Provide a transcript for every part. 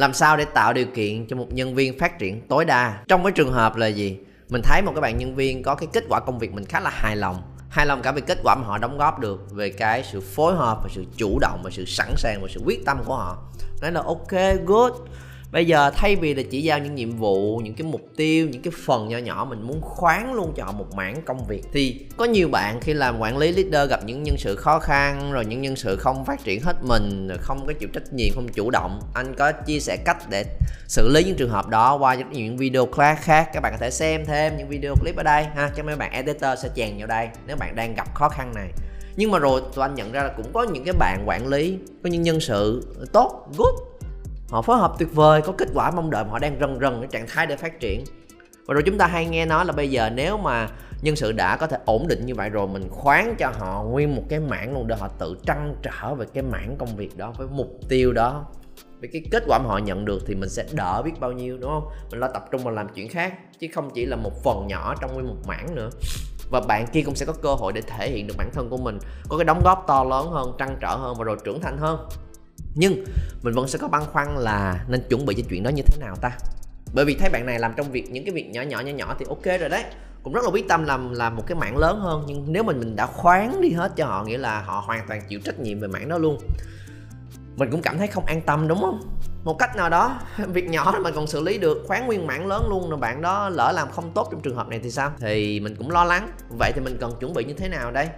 làm sao để tạo điều kiện cho một nhân viên phát triển tối đa? Trong cái trường hợp là gì? Mình thấy một cái bạn nhân viên có cái kết quả công việc mình khá là hài lòng. Hài lòng cả về kết quả mà họ đóng góp được, về cái sự phối hợp và sự chủ động và sự sẵn sàng và sự quyết tâm của họ. Nói là ok, good bây giờ thay vì là chỉ giao những nhiệm vụ, những cái mục tiêu, những cái phần nhỏ nhỏ mình muốn khoán luôn cho một mảng công việc, thì có nhiều bạn khi làm quản lý leader gặp những nhân sự khó khăn, rồi những nhân sự không phát triển hết mình, rồi không có chịu trách nhiệm, không chủ động. Anh có chia sẻ cách để xử lý những trường hợp đó qua những video class khác. Các bạn có thể xem thêm những video clip ở đây ha. Cho mấy bạn editor sẽ chèn vào đây nếu bạn đang gặp khó khăn này. Nhưng mà rồi tụi anh nhận ra là cũng có những cái bạn quản lý, có những nhân sự tốt, good họ phối hợp tuyệt vời, có kết quả mong đợi mà họ đang rần rần cái trạng thái để phát triển. Và rồi chúng ta hay nghe nói là bây giờ nếu mà nhân sự đã có thể ổn định như vậy rồi, mình khoán cho họ nguyên một cái mảng luôn để họ tự trăn trở về cái mảng công việc đó với mục tiêu đó. Vì cái kết quả mà họ nhận được thì mình sẽ đỡ biết bao nhiêu, đúng không? Mình lo tập trung vào làm chuyện khác, chứ không chỉ là một phần nhỏ trong nguyên một mảng nữa. Và bạn kia cũng sẽ có cơ hội để thể hiện được bản thân của mình, có cái đóng góp to lớn hơn, trăn trở hơn và rồi trưởng thành hơn nhưng mình vẫn sẽ có băn khoăn là nên chuẩn bị cho chuyện đó như thế nào ta? Bởi vì thấy bạn này làm trong việc, những cái việc nhỏ nhỏ nhỏ nhỏ thì ok rồi đấy. Cũng rất là quyết tâm làm làm một cái mảng lớn hơn. Nhưng nếu mình mình đã khoán đi hết cho họ, nghĩa là họ hoàn toàn chịu trách nhiệm về mảng đó luôn, mình cũng cảm thấy không an tâm, đúng không? Một cách nào đó, việc nhỏ mà còn xử lý được khoán nguyên mảng lớn luôn rồi bạn đó lỡ làm không tốt trong trường hợp này thì sao? Thì mình cũng lo lắng. Vậy thì mình cần chuẩn bị như thế nào đây?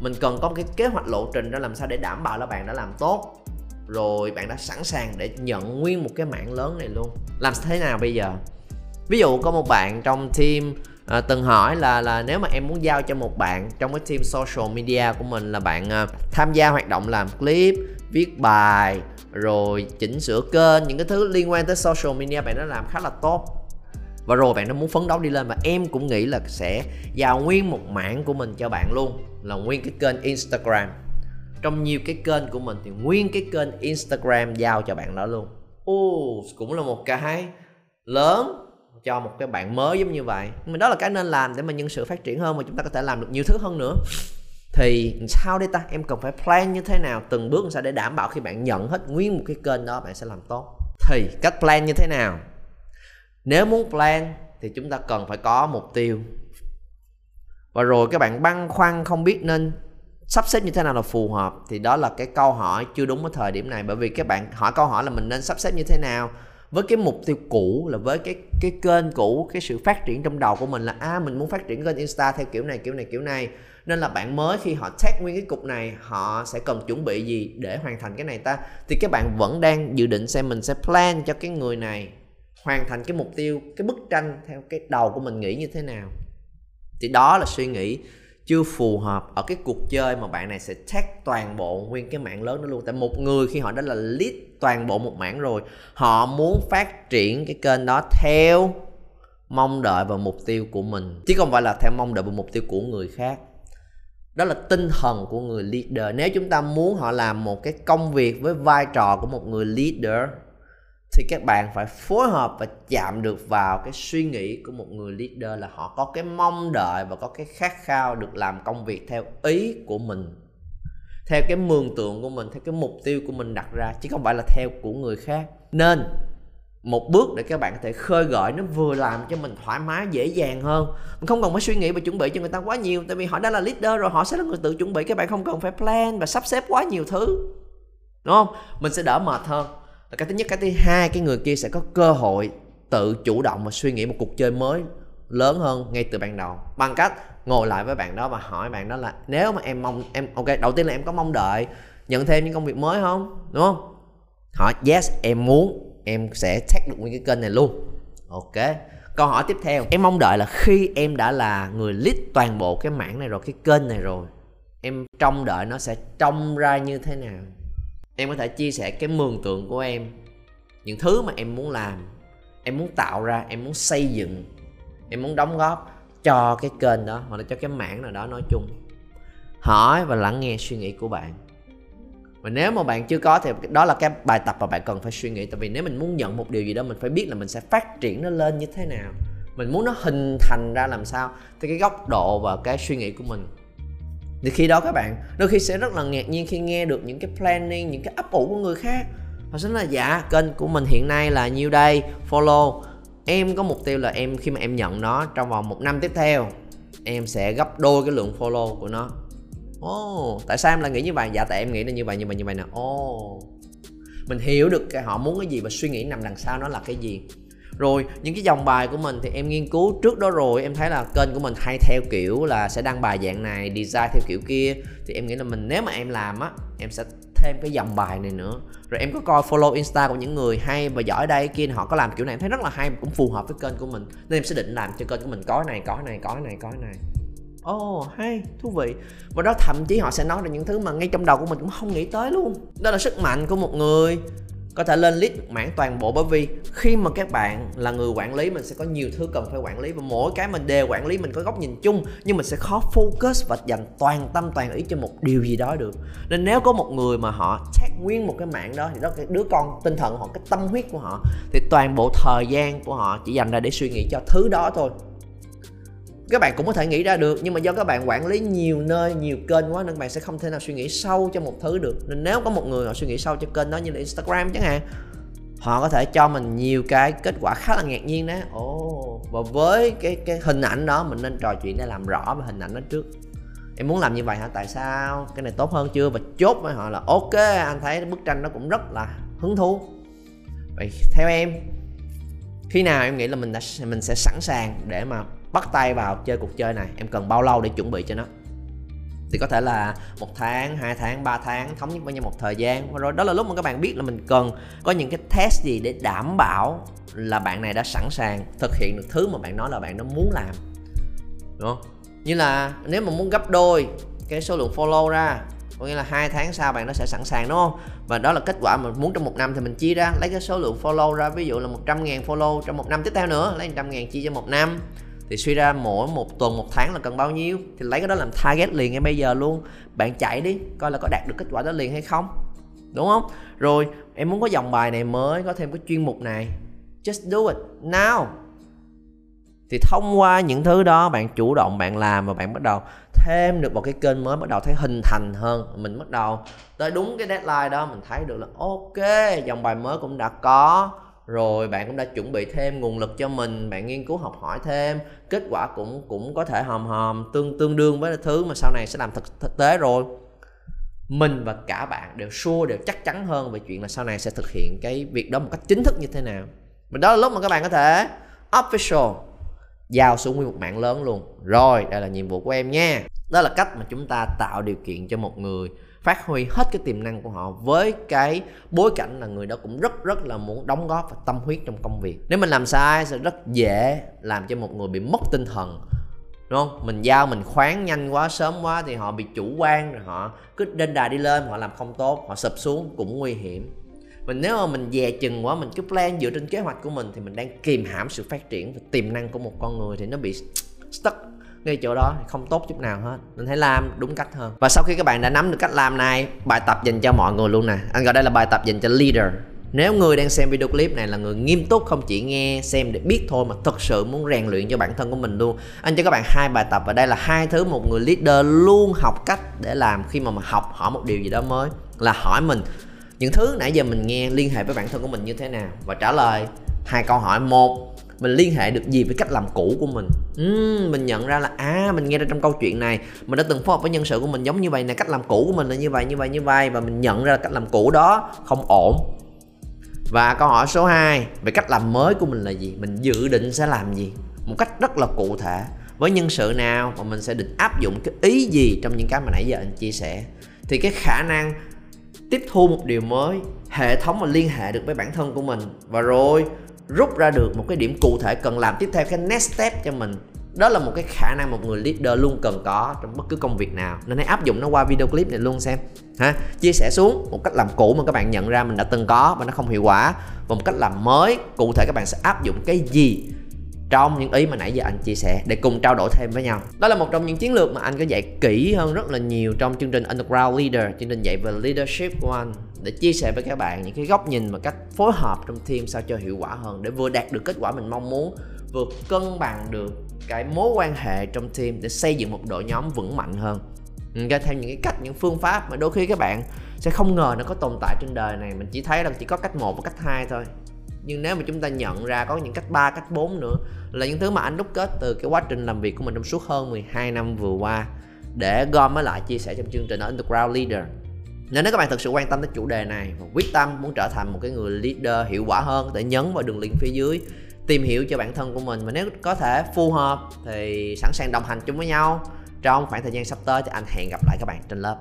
Mình cần có một cái kế hoạch lộ trình ra làm sao để đảm bảo là bạn đã làm tốt rồi bạn đã sẵn sàng để nhận nguyên một cái mảng lớn này luôn. Làm thế nào bây giờ? Ví dụ có một bạn trong team à, từng hỏi là là nếu mà em muốn giao cho một bạn trong cái team social media của mình là bạn à, tham gia hoạt động làm clip viết bài rồi chỉnh sửa kênh những cái thứ liên quan tới social media bạn đã làm khá là tốt. Và rồi bạn nó muốn phấn đấu đi lên và em cũng nghĩ là sẽ giao nguyên một mảng của mình cho bạn luôn là nguyên cái kênh Instagram trong nhiều cái kênh của mình thì nguyên cái kênh Instagram giao cho bạn đó luôn. Ồ, cũng là một cái lớn cho một cái bạn mới giống như vậy. Nhưng mà đó là cái nên làm để mà nhân sự phát triển hơn và chúng ta có thể làm được nhiều thứ hơn nữa. Thì sao đây ta? Em cần phải plan như thế nào? Từng bước làm sao để đảm bảo khi bạn nhận hết nguyên một cái kênh đó bạn sẽ làm tốt? Thì cách plan như thế nào? Nếu muốn plan thì chúng ta cần phải có mục tiêu. Và rồi các bạn băn khoăn không biết nên sắp xếp như thế nào là phù hợp thì đó là cái câu hỏi chưa đúng ở thời điểm này. Bởi vì các bạn hỏi câu hỏi là mình nên sắp xếp như thế nào? Với cái mục tiêu cũ là với cái cái kênh cũ, cái sự phát triển trong đầu của mình là à mình muốn phát triển kênh insta theo kiểu này kiểu này kiểu này. Nên là bạn mới khi họ tag nguyên cái cục này, họ sẽ cần chuẩn bị gì để hoàn thành cái này ta? Thì các bạn vẫn đang dự định xem mình sẽ plan cho cái người này hoàn thành cái mục tiêu, cái bức tranh theo cái đầu của mình nghĩ như thế nào? Thì đó là suy nghĩ chưa phù hợp ở cái cuộc chơi mà bạn này sẽ tag toàn bộ nguyên cái mạng lớn đó luôn. Tại một người khi họ đã là lead toàn bộ một mảng rồi, họ muốn phát triển cái kênh đó theo mong đợi và mục tiêu của mình. Chứ không phải là theo mong đợi và mục tiêu của người khác. Đó là tinh thần của người leader. Nếu chúng ta muốn họ làm một cái công việc với vai trò của một người leader thì các bạn phải phối hợp và chạm được vào cái suy nghĩ của một người leader là họ có cái mong đợi và có cái khát khao được làm công việc theo ý của mình, theo cái mường tượng của mình, theo cái mục tiêu của mình đặt ra, chứ không phải là theo của người khác. Nên, một bước để các bạn có thể khơi gợi nó vừa làm cho mình thoải mái, dễ dàng hơn. Mình không cần phải suy nghĩ và chuẩn bị cho người ta quá nhiều, tại vì họ đã là leader rồi, họ sẽ là người tự chuẩn bị, các bạn không cần phải plan và sắp xếp quá nhiều thứ, đúng không? Mình sẽ đỡ mệt hơn cái thứ nhất, cái thứ hai, cái người kia sẽ có cơ hội tự chủ động và suy nghĩ một cuộc chơi mới lớn hơn ngay từ ban đầu. Bằng cách ngồi lại với bạn đó và hỏi bạn đó là, nếu mà em mong, em, ok, đầu tiên là em có mong đợi nhận thêm những công việc mới không? Đúng không? Hỏi yes, em muốn, em sẽ tag được nguyên cái kênh này luôn. Ok. Câu hỏi tiếp theo. Em mong đợi là khi em đã là người lead toàn bộ cái mảng này rồi, cái kênh này rồi, em trông đợi nó sẽ trông ra như thế nào? Em có thể chia sẻ cái mường tượng của em, những thứ mà em muốn làm, em muốn tạo ra, em muốn xây dựng, em muốn đóng góp cho cái kênh đó hoặc là cho cái mảng nào đó nói chung. Hỏi và lắng nghe suy nghĩ của bạn. Và nếu mà bạn chưa có thì đó là cái bài tập mà bạn cần phải suy nghĩ. Tại vì nếu mình muốn nhận một điều gì đó, mình phải biết là mình sẽ phát triển nó lên như thế nào. Mình muốn nó hình thành ra làm sao. Thì cái góc độ và cái suy nghĩ của mình thì khi đó các bạn đôi khi sẽ rất là ngạc nhiên khi nghe được những cái planning những cái ấp ủ của người khác. Họ sẽ nói là dạ kênh của mình hiện nay là nhiêu đây? Follow. Em có mục tiêu là em khi mà em nhận nó trong vòng một năm tiếp theo em sẽ gấp đôi cái lượng follow của nó. Ồ oh, tại sao em lại nghĩ như vậy? Dạ tại em nghĩ là như vậy như vậy như vậy nè. Ồ. Oh. mình hiểu được cái họ muốn cái gì và suy nghĩ nằm đằng sau nó là cái gì rồi những cái dòng bài của mình thì em nghiên cứu trước đó rồi em thấy là kênh của mình hay theo kiểu là sẽ đăng bài dạng này design theo kiểu kia. Thì em nghĩ là mình nếu mà em làm á em sẽ thêm cái dòng bài này nữa. Rồi em có coi follow insta của những người hay và giỏi đây kia họ có làm kiểu này em thấy rất là hay cũng phù hợp với kênh của mình. Nên em sẽ định làm cho kênh của mình có này có này có này có này. Ồ oh, hay, thú vị. Và đó thậm chí họ sẽ nói ra những thứ mà ngay trong đầu của mình cũng không nghĩ tới luôn. Đó là sức mạnh của một người có thể lên list mảng toàn bộ bởi vì khi mà các bạn là người quản lý, mình sẽ có nhiều thứ cần phải quản lý và mỗi cái mình đều quản lý, mình có góc nhìn chung, nhưng mình sẽ khó focus và dành toàn tâm, toàn ý cho một điều gì đó được. Nên nếu có một người mà họ xét nguyên một cái mạng đó, thì đó cái đứa con tinh thần của họ, cái tâm huyết của họ, thì toàn bộ thời gian của họ chỉ dành ra để suy nghĩ cho thứ đó thôi các bạn cũng có thể nghĩ ra được nhưng mà do các bạn quản lý nhiều nơi nhiều kênh quá nên các bạn sẽ không thể nào suy nghĩ sâu cho một thứ được. Nên nếu có một người họ suy nghĩ sâu cho kênh đó như là Instagram chẳng hạn họ có thể cho mình nhiều cái kết quả khá là ngạc nhiên đó. Ồ oh, và với cái cái hình ảnh đó mình nên trò chuyện để làm rõ về hình ảnh đó trước. Em muốn làm như vậy hả? Tại sao? Cái này tốt hơn chưa? Và chốt với họ là ok anh thấy bức tranh nó cũng rất là hứng thú. Vậy theo em khi nào em nghĩ là mình đã mình sẽ sẵn sàng để mà bắt tay vào chơi cuộc chơi này. Em cần bao lâu để chuẩn bị cho nó? Thì có thể là một tháng, hai tháng, 3 tháng thống nhất với nhau một thời gian. Và rồi đó là lúc mà các bạn biết là mình cần có những cái test gì để đảm bảo là bạn này đã sẵn sàng thực hiện được thứ mà bạn nói là bạn nó muốn làm. Đúng không? Như là nếu mà muốn gấp đôi cái số lượng follow ra có nghĩa là hai tháng sau bạn nó sẽ sẵn sàng đúng không? Và đó là kết quả mình muốn trong một năm thì mình chia ra lấy cái số lượng follow ra ví dụ là 100 ngàn follow trong một năm tiếp theo nữa lấy 100 ngàn chia cho một năm thì suy ra mỗi một tuần, một tháng là cần bao nhiêu? Thì lấy cái đó làm target liền ngay bây giờ luôn. Bạn chạy đi, coi là có đạt được kết quả đó liền hay không. Đúng không? Rồi, em muốn có dòng bài này mới, có thêm cái chuyên mục này. Just do it now. Thì thông qua những thứ đó, bạn chủ động, bạn làm và bạn bắt đầu thêm được một cái kênh mới, bắt đầu thấy hình thành hơn. Mình bắt đầu tới đúng cái deadline đó, mình thấy được là ok, dòng bài mới cũng đã có rồi bạn cũng đã chuẩn bị thêm nguồn lực cho mình bạn nghiên cứu học hỏi thêm. Kết quả cũng cũng có thể hòm hòm tương tương đương với thứ mà sau này sẽ làm thực, thực tế rồi. Mình và cả bạn đều sure đều chắc chắn hơn về chuyện là sau này sẽ thực hiện cái việc đó một cách chính thức như thế nào. Và đó là lúc mà các bạn có thể official giao xuống nguyên một mạng lớn luôn. Rồi đây là nhiệm vụ của em nha. Đó là cách mà chúng ta tạo điều kiện cho một người phát huy hết cái tiềm năng của họ với cái bối cảnh là người đó cũng rất rất là muốn đóng góp và tâm huyết trong công việc. Nếu mình làm sai sẽ rất dễ làm cho một người bị mất tinh thần, đúng không? Mình giao, mình khoán nhanh quá, sớm quá thì họ bị chủ quan rồi họ cứ đên đà đi lên, họ làm không tốt, họ sụp xuống cũng nguy hiểm. Mình nếu mà mình dè chừng quá, mình cứ plan dựa trên kế hoạch của mình thì mình đang kìm hãm sự phát triển và tiềm năng của một con người thì nó bị stuck ngay chỗ đó không tốt chút nào hết. Nên hãy làm đúng cách hơn. Và sau khi các bạn đã nắm được cách làm này, bài tập dành cho mọi người luôn nè. Anh gọi đây là bài tập dành cho leader. Nếu người đang xem video clip này là người nghiêm túc, không chỉ nghe, xem để biết thôi mà thật sự muốn rèn luyện cho bản thân của mình luôn. Anh cho các bạn hai bài tập và đây là hai thứ một người leader luôn học cách để làm khi mà mà học hỏi một điều gì đó mới là hỏi mình những thứ nãy giờ mình nghe liên hệ với bản thân của mình như thế nào và trả lời hai câu hỏi. Một mình liên hệ được gì với cách làm cũ của mình? Uhm, mình nhận ra là à mình nghe ra trong câu chuyện này mình đã từng phối hợp với nhân sự của mình giống như vậy này cách làm cũ của mình là như vậy như vậy như vậy và mình nhận ra là cách làm cũ đó không ổn. Và câu hỏi số 2 về cách làm mới của mình là gì? Mình dự định sẽ làm gì? Một cách rất là cụ thể. Với nhân sự nào mà mình sẽ định áp dụng cái ý gì trong những cái mà nãy giờ anh chia sẻ? Thì cái khả năng tiếp thu một điều mới hệ thống mà liên hệ được với bản thân của mình. Và rồi rút ra được một cái điểm cụ thể cần làm tiếp theo, cái next step cho mình. Đó là một cái khả năng một người leader luôn cần có trong bất cứ công việc nào. Nên hãy áp dụng nó qua video clip này luôn xem. Ha? Chia sẻ xuống một cách làm cũ mà các bạn nhận ra mình đã từng có và nó không hiệu quả. Và một cách làm mới, cụ thể các bạn sẽ áp dụng cái gì trong những ý mà nãy giờ anh chia sẻ để cùng trao đổi thêm với nhau. Đó là một trong những chiến lược mà anh có dạy kỹ hơn rất là nhiều trong chương trình Underground Leader, chương trình dạy về leadership của anh để chia sẻ với các bạn những cái góc nhìn và cách phối hợp trong team sao cho hiệu quả hơn để vừa đạt được kết quả mình mong muốn vừa cân bằng được cái mối quan hệ trong team để xây dựng một đội nhóm vững mạnh hơn. Ừ, ra theo những cái cách những phương pháp mà đôi khi các bạn sẽ không ngờ nó có tồn tại trên đời này mình chỉ thấy là chỉ có cách một và cách hai thôi. Nhưng nếu mà chúng ta nhận ra có những cách 3, cách 4 nữa là những thứ mà anh đúc kết từ cái quá trình làm việc của mình trong suốt hơn 12 năm vừa qua để gom mới lại chia sẻ trong chương trình ở Underground Leader nên nếu các bạn thực sự quan tâm đến chủ đề này và quyết tâm muốn trở thành một cái người leader hiệu quả hơn để nhấn vào đường link phía dưới, tìm hiểu cho bản thân của mình. Và nếu có thể phù hợp thì sẵn sàng đồng hành chung với nhau trong khoảng thời gian sắp tới. Thì anh hẹn gặp lại các bạn trên lớp.